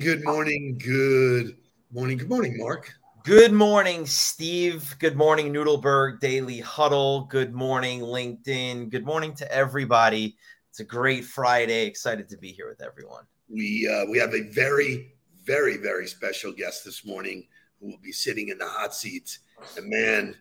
Good morning, good morning, good morning, good morning, Mark. Good morning, Steve. Good morning, Noodleberg Daily Huddle. Good morning, LinkedIn. Good morning to everybody. It's a great Friday. Excited to be here with everyone. We uh, we have a very, very, very special guest this morning who will be sitting in the hot seat. And man,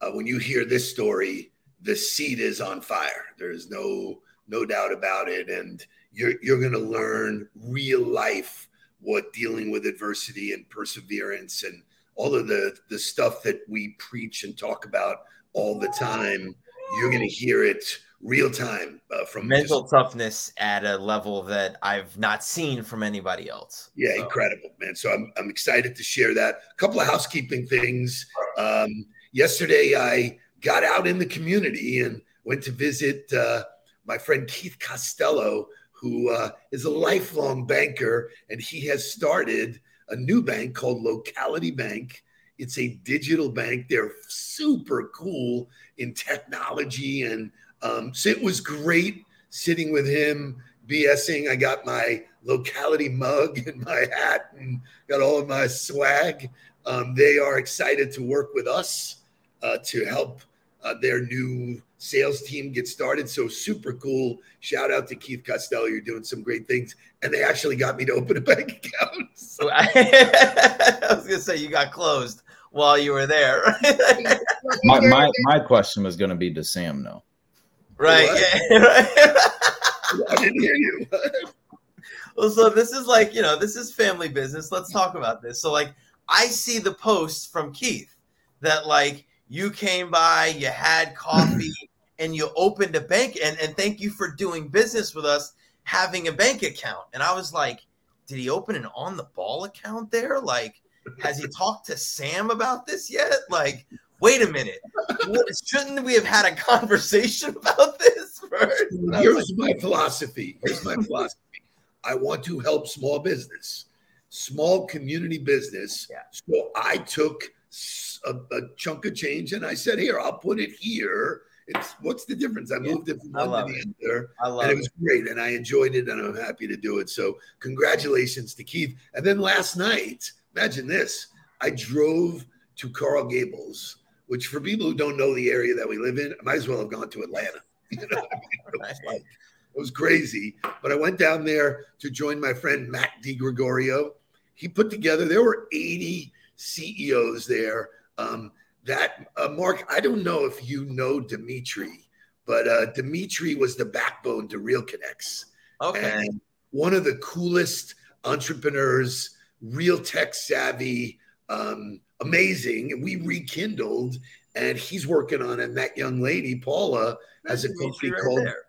uh, when you hear this story, the seat is on fire. There's no no doubt about it. And you're you're going to learn real life what dealing with adversity and perseverance and all of the the stuff that we preach and talk about all the time. You're going to hear it real time uh, from mental just, toughness at a level that I've not seen from anybody else. Yeah, so. incredible, man. So I'm I'm excited to share that. A couple of housekeeping things. Um, yesterday, I got out in the community and went to visit uh, my friend Keith Costello, who uh, is a lifelong banker, and he has started a new bank called Locality Bank. It's a digital bank. They're super cool in technology. And um, so it was great sitting with him, BSing. I got my locality mug and my hat and got all of my swag. Um, they are excited to work with us uh, to help uh, their new sales team get started. So super cool. Shout out to Keith Costello. You're doing some great things. And they actually got me to open a bank account. So. I was going to say you got closed while you were there. my, my, my question was going to be to Sam know? Right. Yeah, right. I didn't hear you. well, so this is like, you know, this is family business. Let's talk about this. So like I see the post from Keith that like you came by, you had coffee, and you opened a bank and, and thank you for doing business with us having a bank account. And i was like did he open an on the ball account there? Like has he talked to sam about this yet? Like wait a minute. What, shouldn't we have had a conversation about this first? Here's like, my philosophy. Here's my philosophy. I want to help small business small community business. Yeah. so i took a, a chunk of change and i said here i'll put it here it's what's the difference? I moved it from one to the other, and it was it. great, and I enjoyed it, and I'm happy to do it. So congratulations to Keith. And then last night, imagine this: I drove to Coral Gables, which for people who don't know the area that we live in, I might as well have gone to Atlanta. You know, I mean? it, was like, it was crazy. But I went down there to join my friend Matt DiGregorio. He put together there were 80 CEOs there. Um, that uh, Mark, I don't know if you know Dimitri, but uh, Dimitri was the backbone to Real Connects. Okay. And one of the coolest entrepreneurs, real tech savvy, um, amazing. And we rekindled, and he's working on, it. and that young lady, Paula, has a company right called. There.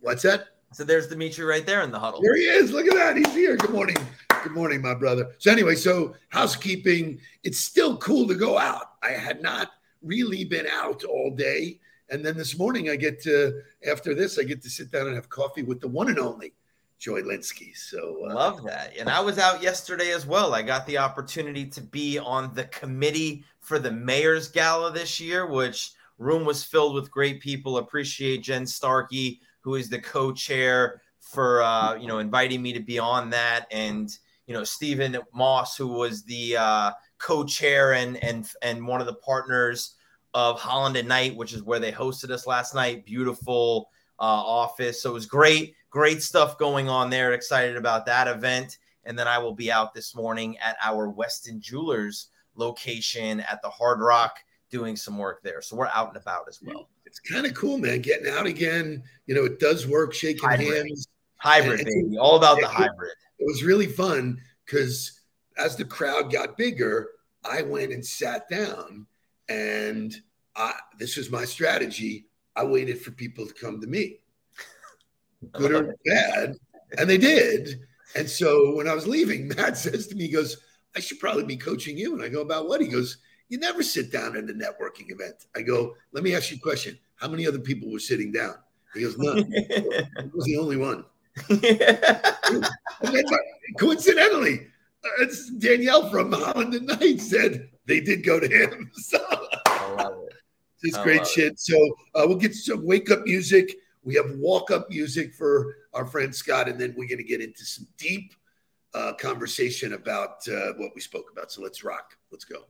What's that? So there's Dimitri right there in the huddle. There he is. Look at that. He's here. Good morning. Good morning, my brother. So, anyway, so housekeeping, it's still cool to go out. I had not really been out all day. And then this morning, I get to, after this, I get to sit down and have coffee with the one and only Joy Linsky. So, uh, love that. And I was out yesterday as well. I got the opportunity to be on the committee for the Mayor's Gala this year, which room was filled with great people. Appreciate Jen Starkey, who is the co chair for uh, you know inviting me to be on that and you know Stephen Moss, who was the uh, co-chair and and and one of the partners of Holland and Knight, which is where they hosted us last night. Beautiful uh, office, so it was great, great stuff going on there. Excited about that event, and then I will be out this morning at our Weston Jewelers location at the Hard Rock doing some work there. So we're out and about as well. It's kind of cool, man. Getting out again. You know, it does work. Shaking hands. Hybrid, baby. All about the hybrid it was really fun because as the crowd got bigger, I went and sat down, and I, this was my strategy. I waited for people to come to me, good or bad, and they did. And so when I was leaving, Matt says to me, he goes, I should probably be coaching you. And I go, about what? He goes, you never sit down at a networking event. I go, let me ask you a question. How many other people were sitting down? He goes, none. I was the only one. coincidentally, uh, it's Danielle from Holland and Knight said they did go to him. So it's great shit. It. So uh, we'll get some wake up music. We have walk up music for our friend Scott, and then we're going to get into some deep uh, conversation about uh, what we spoke about. So let's rock. Let's go.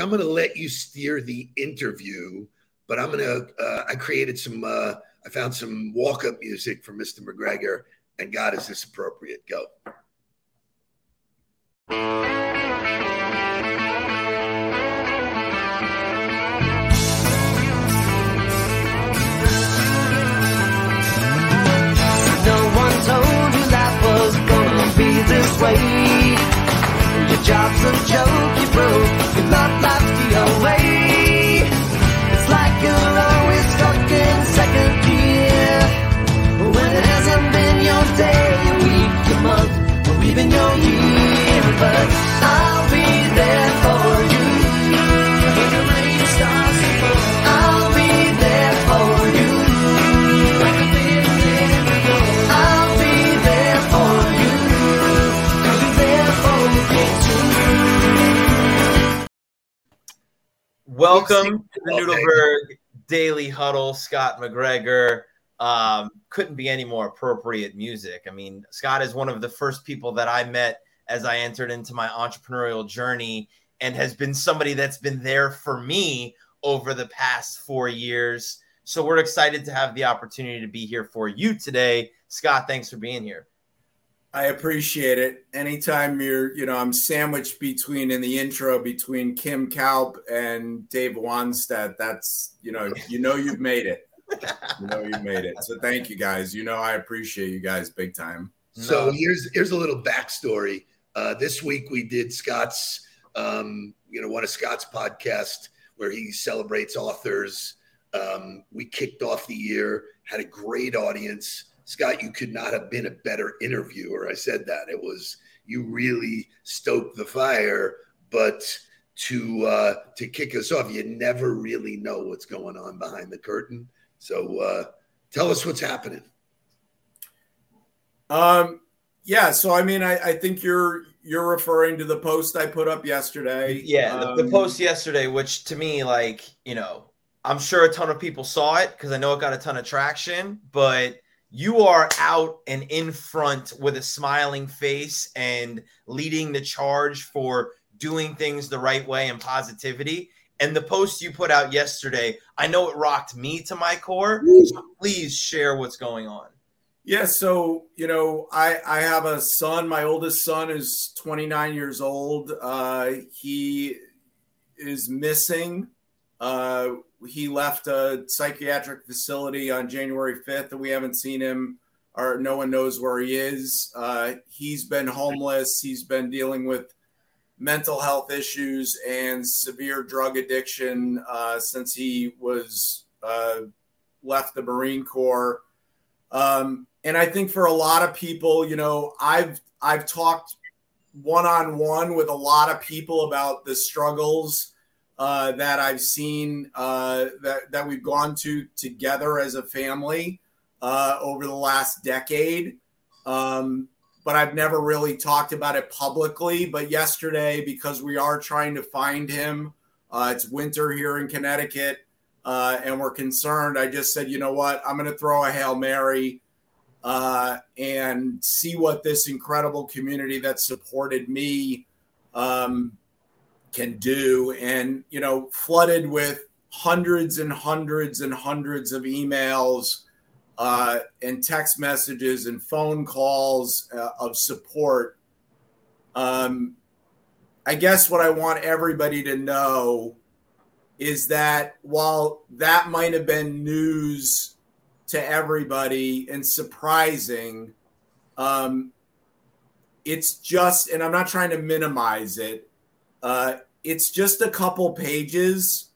I'm going to let you steer the interview, but I'm going to. Uh, I created some. Uh, I found some walk-up music for Mr. McGregor, and God, is this appropriate? Go. No one told you life was gonna be this way. Your job's a joke, you broke, your love Welcome to the. Noodleberg Daily Huddle. Scott McGregor. Um, couldn't be any more appropriate music. I mean, Scott is one of the first people that I met as I entered into my entrepreneurial journey and has been somebody that's been there for me over the past four years. So we're excited to have the opportunity to be here for you today. Scott, thanks for being here. I appreciate it. Anytime you're, you know, I'm sandwiched between in the intro between Kim Kaup and Dave Wanstead. That's, you know, you know you've made it. You know you've made it. So thank you guys. You know I appreciate you guys big time. So No. here's here's a little backstory. Uh, this week we did Scott's, um, you know, one of Scott's podcast where he celebrates authors. Um, we kicked off the year, had a great audience. Scott, you could not have been a better interviewer. I said that it was you really stoked the fire, but to uh, to kick us off, you never really know what's going on behind the curtain. So uh, tell us what's happening. Um, yeah, so I mean I, I think you're you're referring to the post I put up yesterday. Yeah, the, the Um, post yesterday, which to me, like, you know, I'm sure a ton of people saw it because I know it got a ton of traction, but you are out and in front with a smiling face and leading the charge for doing things the right way and positivity. And the post you put out yesterday, I know it rocked me to my core. Please share what's going on. Yeah, so you know, I I have a son. My oldest son is 29 years old. Uh, he is missing. Uh, he left a psychiatric facility on January 5th, and we haven't seen him, or no one knows where he is. Uh, he's been homeless. He's been dealing with mental health issues and severe drug addiction uh, since he was uh, left the Marine Corps. Um, and I think for a lot of people, you know, I've I've talked one on one with a lot of people about the struggles uh, that I've seen uh, that that we've gone to together as a family uh, over the last decade. Um, but I've never really talked about it publicly. But yesterday, because we are trying to find him, uh, it's winter here in Connecticut, uh, and we're concerned. I just said, you know what? I'm going to throw a hail mary uh, and see what this incredible community that supported me um, can do. And, you know, flooded with hundreds and hundreds and hundreds of emails uh, and text messages and phone calls uh, of support. Um, I guess what I want everybody to know is that while that might have been news to everybody and surprising. Um, it's just, and I'm not trying to minimize it. Uh, it's just a couple pages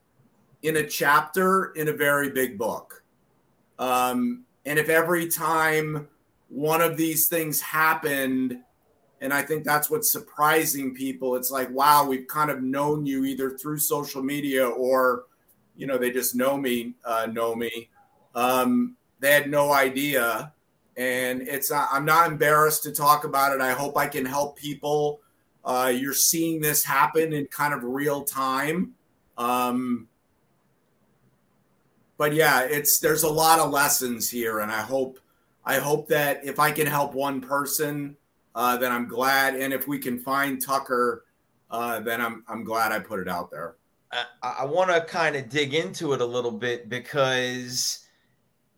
in a chapter in a very big book. Um, and if every time one of these things happened, and I think that's what's surprising people, it's like, wow, we've kind of known you either through social media or, you know, they just know me, uh, know me. Um, they had no idea. And it's, uh, I'm not embarrassed to talk about it. I hope I can help people. Uh, you're seeing this happen in kind of real time. Um, but yeah, it's there's a lot of lessons here, and I hope I hope that if I can help one person, uh, then I'm glad. And if we can find Tucker, uh, then I'm I'm glad I put it out there. I, I want to kind of dig into it a little bit because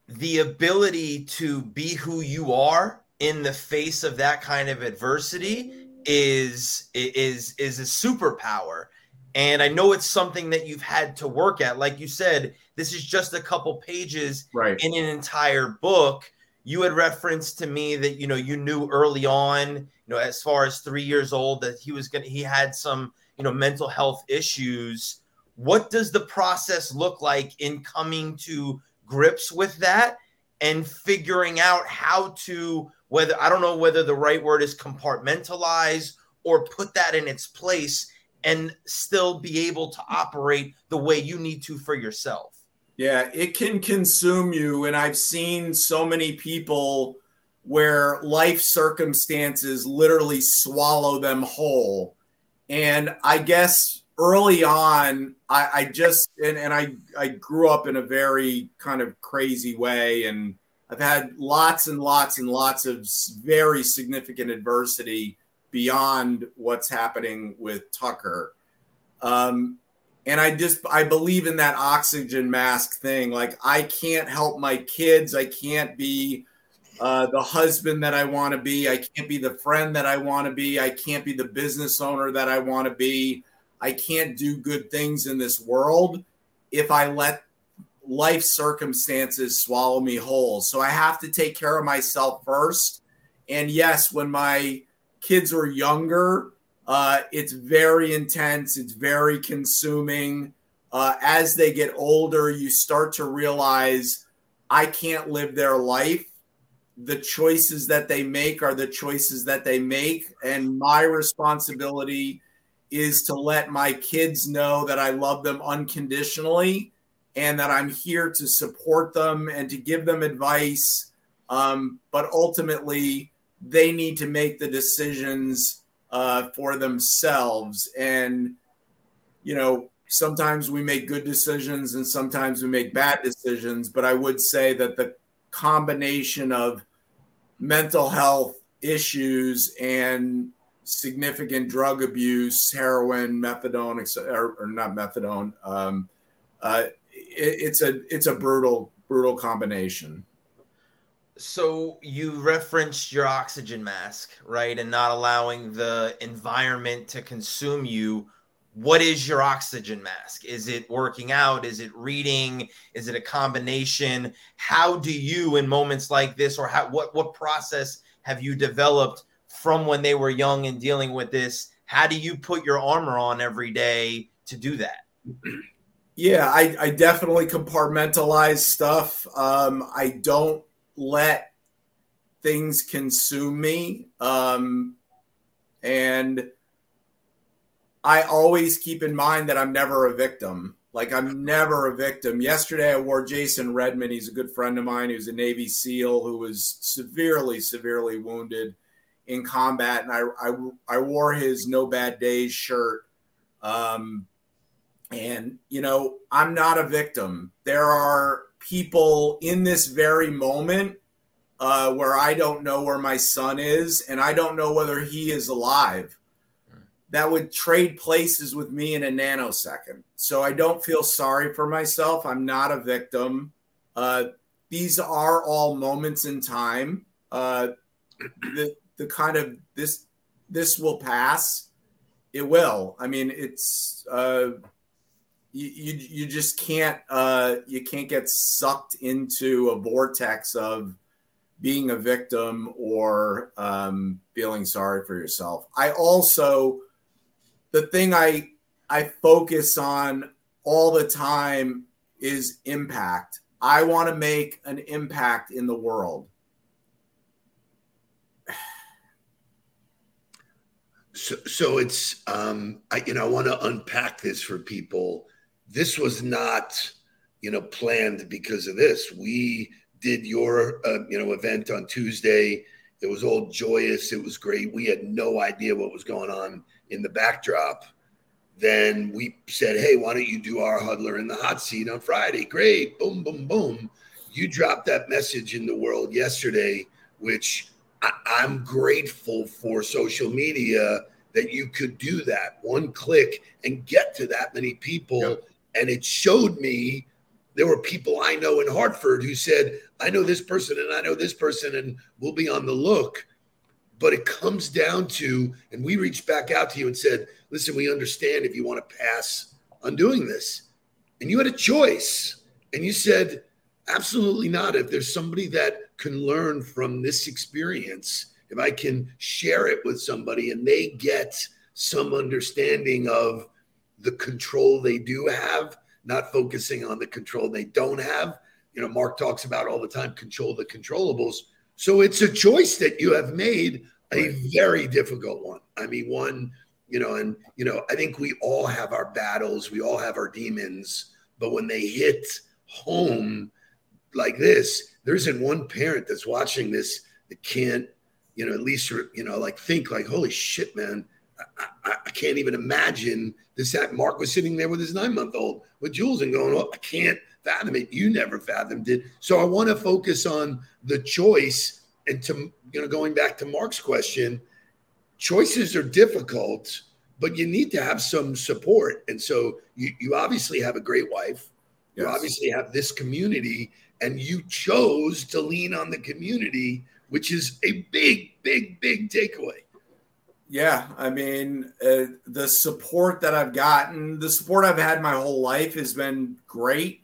the ability to be who you are in the face of that kind of adversity is is is a superpower and I know it's something that you've had to work at. Like you said, this is just a couple pages right. in an entire book. You had referenced to me that you know you knew early on, you know, as far as three years old, that he was gonna he had some you know mental health issues. What does the process look like in coming to grips with that and figuring out how to whether I don't know whether the right word is compartmentalize or put that in its place and still be able to operate the way you need to for yourself. Yeah, it can consume you. And I've seen so many people where life circumstances literally swallow them whole. And I guess early on, I, I just, and, and I, I grew up in a very kind of crazy way. And I've had lots and lots and lots of very significant adversity beyond what's happening with Tucker. Um, and I just I believe in that oxygen mask thing. Like I can't help my kids. I can't be uh, the husband that I want to be. I can't be the friend that I want to be. I can't be the business owner that I want to be. I can't do good things in this world if I let life circumstances swallow me whole. So I have to take care of myself first. And yes, when my kids are younger, uh, it's very intense, it's very consuming. Uh, as they get older, you start to realize I can't live their life. The choices that they make are the choices that they make. And my responsibility is to let my kids know that I love them unconditionally and that I'm here to support them and to give them advice. Um, but ultimately, they need to make the decisions uh, for themselves. And, you know, sometimes we make good decisions and sometimes we make bad decisions. But I would say that the combination of mental health issues and significant drug abuse, heroin, methadone, or, or not methadone, um, uh, it's a it's a brutal brutal combination. So you referenced your oxygen mask, right? And not allowing the environment to consume you. What is your oxygen mask? Is it working out? Is it reading? Is it a combination? How do you in moments like this or how what what process have you developed from when they were young and dealing with this? How do you put your armor on every day to do that? Yeah, I, I definitely compartmentalize stuff. Um, I don't let things consume me. Um, and I always keep in mind that I'm never a victim. Like I'm never a victim. Yesterday I wore Jason Redmond. He's a good friend of mine. He was a Navy SEAL who was severely, severely wounded in combat, and I I, I wore his No Bad Days shirt. Um, and you know I'm not a victim. There are people in this very moment uh, where I don't know where my son is and I don't know whether he is alive that would trade places with me in a nanosecond. So I don't feel sorry for myself. I'm not a victim. Uh, these are all moments in time. Uh, the the kind of this this will pass. It will. I mean, it's uh, you, you, you just can't uh, you can't get sucked into a vortex of being a victim or um, feeling sorry for yourself. I also the thing I I focus on all the time is impact. I want to make an impact in the world. So, so it's um, I you know I want to unpack this for people. This was not you know planned because of this. We did your uh, you know event on Tuesday. It was all joyous. It was great. We had no idea what was going on in the backdrop. Then we said, hey, why don't you do our huddler in the hot seat on Friday? Great. Boom, boom, boom. You dropped that message in the world yesterday, which I, I'm grateful for social media that you could do that one click and get to that many people. Yep. And it showed me there were people I know in Hartford who said, I know this person and I know this person, and we'll be on the look. But it comes down to, and we reached back out to you and said, listen, we understand if you want to pass on doing this. And you had a choice. And you said, absolutely not. If there's somebody that can learn from this experience, if I can share it with somebody and they get some understanding of the control they do have, not focusing on the control they don't have. You know, Mark talks about all the time control the controllables. So it's a choice that you have made, a very difficult one. I mean, one, you know, and, you know, I think we all have our battles, we all have our demons, but when they hit home like this, there isn't one parent that's watching this that can't, you know, at least, you know, like think like, holy shit, man, I, I, can't even imagine this. That Mark was sitting there with his nine month old with Jules and going, oh, I can't fathom it. You never fathomed it. So I want to focus on the choice. And to, you know, going back to Mark's question, choices are difficult, but you need to have some support. And so you, you obviously have a great wife. Yes. You obviously have this community, and you chose to lean on the community, which is a big, big, big takeaway. Yeah, I mean, uh, the support that I've gotten, the support I've had my whole life has been great.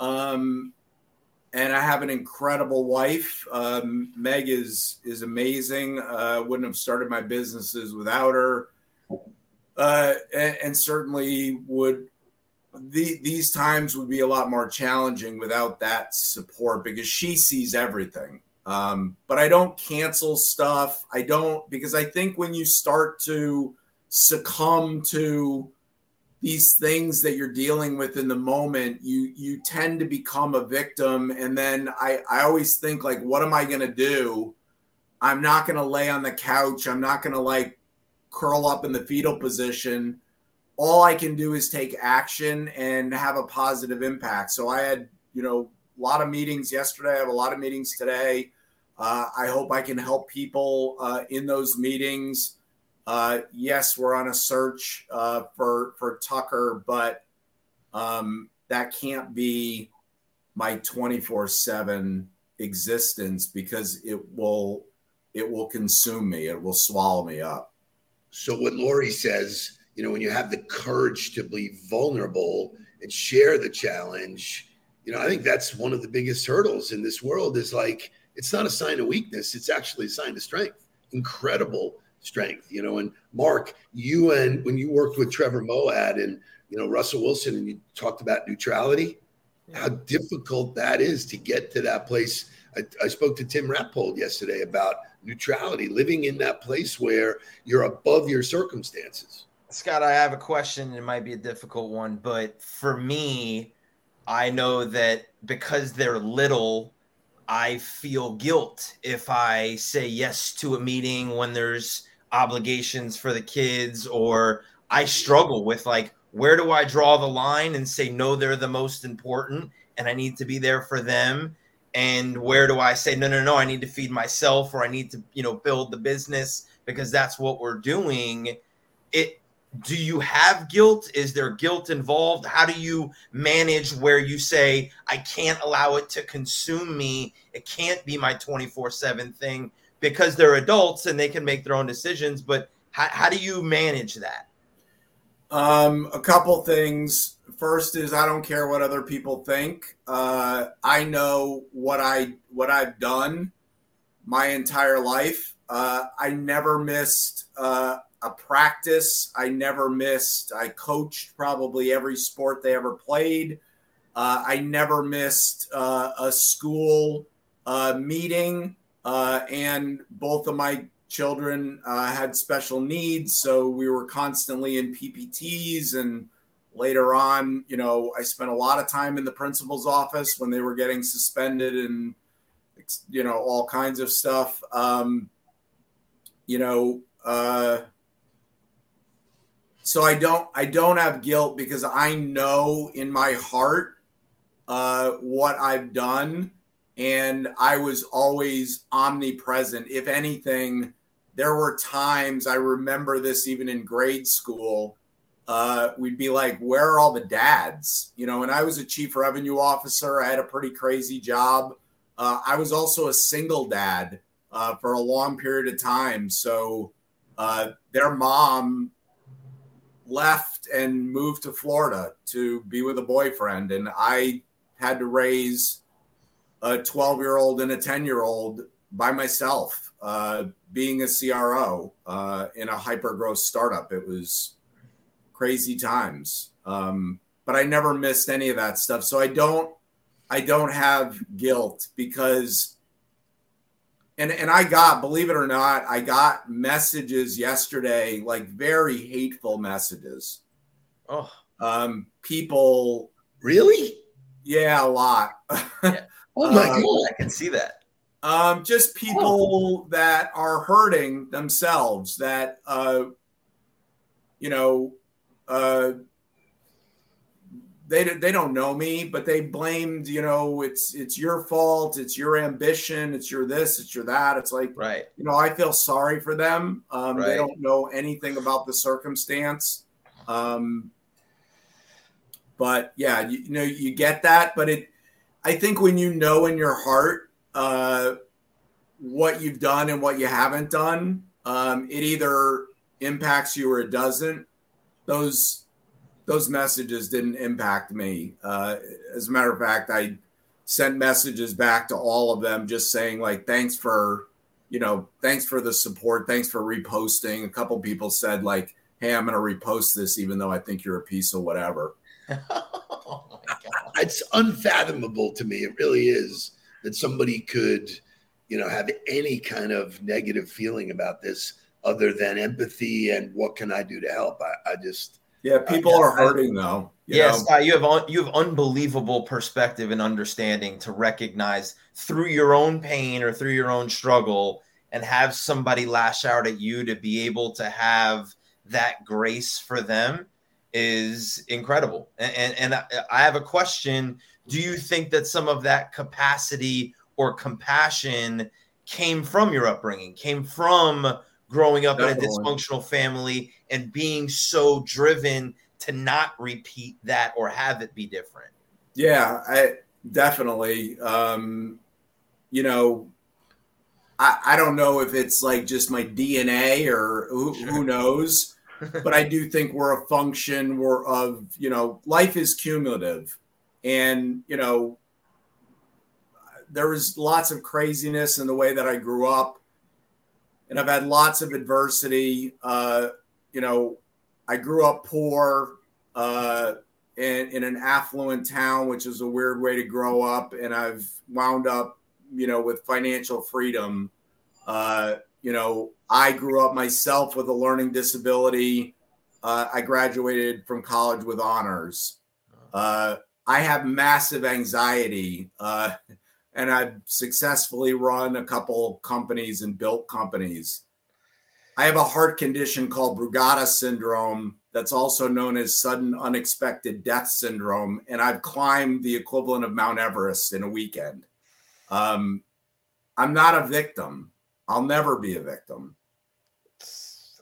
Um, and I have an incredible wife. Um, Meg is is amazing. Uh, wouldn't have started my businesses without her, uh, and, and, certainly would. The, these times would be a lot more challenging without that support because she sees everything. Um, but I don't cancel stuff. I don't because I think when you start to succumb to these things that you're dealing with in the moment, you you tend to become a victim. And then I, I always think like, what am I gonna do? I'm not gonna lay on the couch. I'm not gonna like curl up in the fetal position. All I can do is take action and have a positive impact. So I had, you know, a lot of meetings yesterday. I have a lot of meetings today. Uh, I hope I can help people uh, in those meetings. Uh, yes, we're on a search uh, for for Tucker, but um, that can't be my twenty four seven existence because it will it will consume me. It will swallow me up. So what Lori says, you know, when you have the courage to be vulnerable and share the challenge you know, I think that's one of the biggest hurdles in this world is like, it's not a sign of weakness. It's actually a sign of strength, incredible strength, you know, and Mark, you and when you worked with Trevor Moawad and, you know, Russell Wilson and you talked about neutrality, yeah. how difficult that is to get to that place. I, I spoke to Tim Rappold yesterday about neutrality, living in that place where you're above your circumstances. Scott, I have a question. It might be a difficult one, but for me, I know that because they're little, I feel guilt if I say yes to a meeting when there's obligations for the kids, or I struggle with like, where do I draw the line and say, no, they're the most important and I need to be there for them? And where do I say, no, no, no, I need to feed myself or I need to, you know, build the business because that's what we're doing? It, do you have guilt? Is there guilt involved? How do you manage where you say, I can't allow it to consume me? It can't be my 24 7 thing because they're adults and they can make their own decisions. But how, how do you manage that? Um, a couple things. First is I don't care what other people think. Uh, I know what I what I've done my entire life. Uh, I never missed uh, a practice I never missed. I coached probably every sport they ever played. Uh, I never missed uh, a school uh, meeting, uh, and both of my children uh, had special needs, so we were constantly in PPTs. And later on, you know, I spent a lot of time in the principal's office when they were getting suspended and you know all kinds of stuff. Um, you know, uh, so I don't I don't have guilt because I know in my heart uh, what I've done, and I was always omnipresent. If anything, there were times I remember this even in grade school. Uh, we'd be like, "Where are all the dads?" You know. And I was a chief revenue officer. I had a pretty crazy job. Uh, I was also a single dad uh, for a long period of time. So uh, their mom left and moved to Florida to be with a boyfriend, and I had to raise a 12 year old and a 10 year old by myself, uh, being a CRO uh, in a hyper growth startup. It was crazy times. Um, but I never missed any of that stuff. So I don't, I don't have guilt because and and I got, believe it or not, I got messages yesterday, like very hateful messages. Oh, um, people really? Yeah, a lot. Yeah. Oh my Um, god! I can see that. um, just people that are hurting themselves. That uh, you know, uh, they they don't know me, but they blamed. You know, it's it's your fault. It's your ambition. It's your this. It's your that. It's like Right. you know, I feel sorry for them. Um, They don't know anything about the circumstance. Um, but yeah, you, you know, you get that. But it, I think when you know in your heart uh, what you've done and what you haven't done, um, it either impacts you or it doesn't. Those those messages didn't impact me. Uh, as a matter of fact, I sent messages back to all of them just saying like, thanks for you know, thanks for the support. Thanks for reposting. A couple people said like, "Hey, I'm going to repost this, even though I think you're a piece of whatever." oh. It's unfathomable to me. It really is that somebody could, you know, have any kind of negative feeling about this other than empathy and what can I do to help. I, I just Yeah, uh, people are hurting though. you? Scott, you have un- you have unbelievable perspective and understanding to recognize through your own pain or through your own struggle and have somebody lash out at you to be able to have that grace for them is incredible. And and, and I, I have a question, do you think that some of that capacity or compassion came from your upbringing, came from growing up in a dysfunctional family and being so driven to not repeat that or have it be different. Yeah, I definitely. Um, you know, I, I don't know if it's like just my DNA or who, Sure. who knows, but I do think we're a function we're of, you know, life is cumulative. And, you know, there was lots of craziness in the way that I grew up. And I've had lots of adversity. Uh, you know, I grew up poor. Uh, in, in an affluent town, which is a weird way to grow up. And I've wound up, you know, with financial freedom. Uh, you know, I grew up myself with a learning disability. Uh, I graduated from college with honors. Uh, I have massive anxiety, uh, and I've successfully run a couple companies and built companies. I have a heart condition called Brugada syndrome that's also known as sudden unexpected death syndrome. And I've climbed the equivalent of Mount Everest in a weekend. Um, I'm not a victim. I'll never be a victim.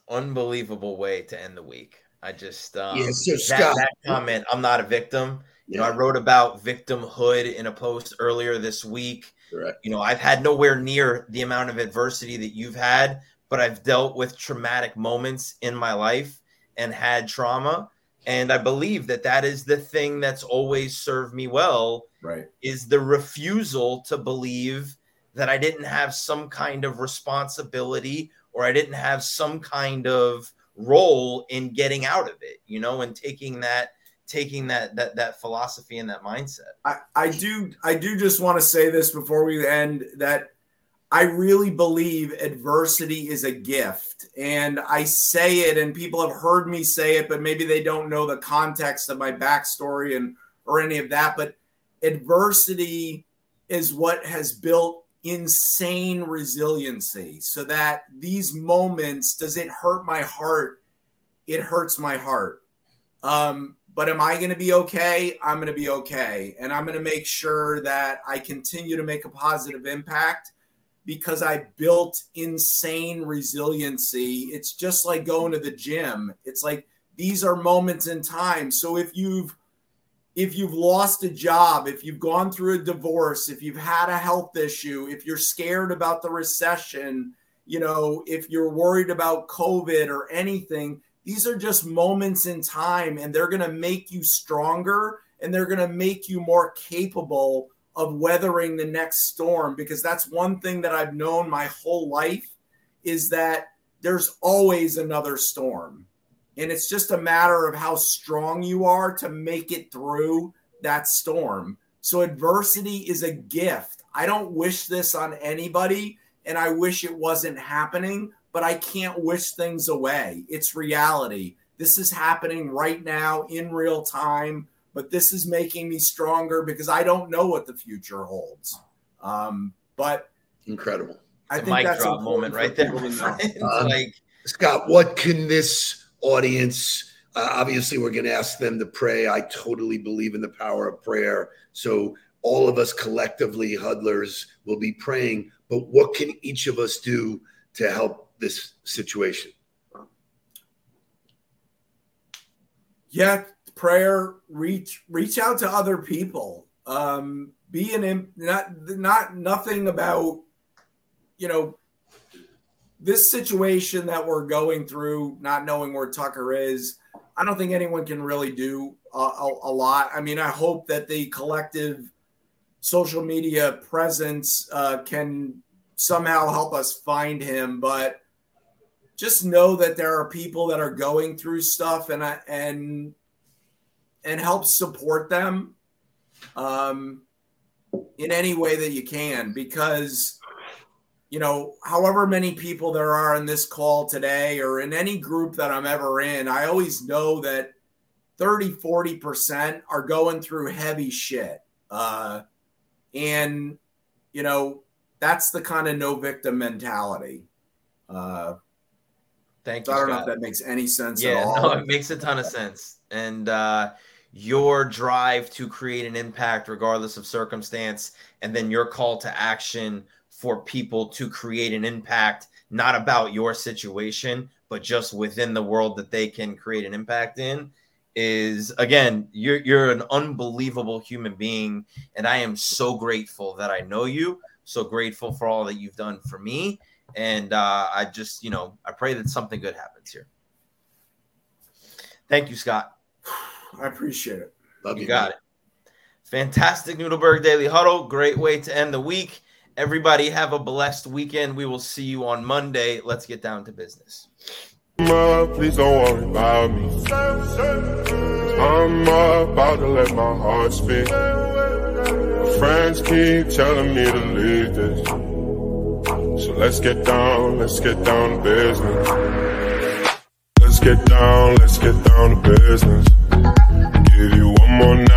Unbelievable way to end the week. I just um, Yeah, so that, Scott- that comment. I'm not a victim. You know, I wrote about victimhood in a post earlier this week. Correct. You know, I've had nowhere near the amount of adversity that you've had, but I've dealt with traumatic moments in my life and had trauma. And I believe that that is the thing that's always served me well Right. is the refusal to believe that I didn't have some kind of responsibility or I didn't have some kind of role in getting out of it, you know, and taking that taking that that that philosophy and that mindset. I, I do I do just want to say this before we end that I really believe adversity is a gift. And I say it, and people have heard me say it, but maybe they don't know the context of my backstory and or any of that. But adversity is what has built insane resiliency so that these moments does it hurt my heart it hurts my heart um, but am i going to be okay? I'm going to be okay. And i'm going to make sure that i continue to make a positive impact because i built insane resiliency. It's just like going to the gym. It's like these are moments in time. So if you've if you've lost a job, if you've gone through a divorce, if you've had a health issue, if you're scared about the recession, you know, if you're worried about COVID or anything, these are just moments in time and they're going to make you stronger and they're going to make you more capable of weathering the next storm because that's one thing that I've known my whole life is that there's always another storm and it's just a matter of how strong you are to make it through that storm. So, adversity is a gift. I don't wish this on anybody, and I wish it wasn't happening, but I can't wish things away. It's reality. This is happening right now in real time, but this is making me stronger because I don't know what the future holds. Um, but incredible. I think mic that's drop moment right there. um, like Scott, what can this audience. Uh, obviously, we're going to ask them to pray. I totally believe in the power of prayer. So, all of us collectively, huddlers, will be praying. But what can each of us do to help this situation? Yeah, prayer. Reach reach out to other people. Um, be an not not nothing about you know this situation that we're going through, not knowing where Tucker is, I don't think anyone can really do a, a, a lot. I mean, I hope that the collective social media presence uh, can somehow help us find him, but just know that there are people that are going through stuff and and and help support them um, in any way that you can because you know, however many people there are in this call today or in any group that I'm ever in, I always know that 30, 40% are going through heavy shit. Uh, and, you know, that's the kind of no victim mentality. Uh, Thank you. I don't Scott. know if that makes any sense yeah, no, it makes a ton of sense. And uh, your drive to create an impact, regardless of circumstance, and then your call to action for people to create an impact, not about your situation, but just within the world that they can create an impact in is again you're you're an unbelievable human being and I am so grateful that I know you so grateful for all that you've done for me and uh, I just you know I pray that something good happens here thank you Scott I appreciate it Love you, you got man. it fantastic Noodleberg Daily Huddle great way to end the week Everybody have a blessed weekend. We will see you on Monday. Let's get down to business. Please don't worry about me. I'm about to let my heart speak. My friends keep telling me to leave this. Let's get down, let's get down to business. Let's get down, let's get down to business. Give you one more night.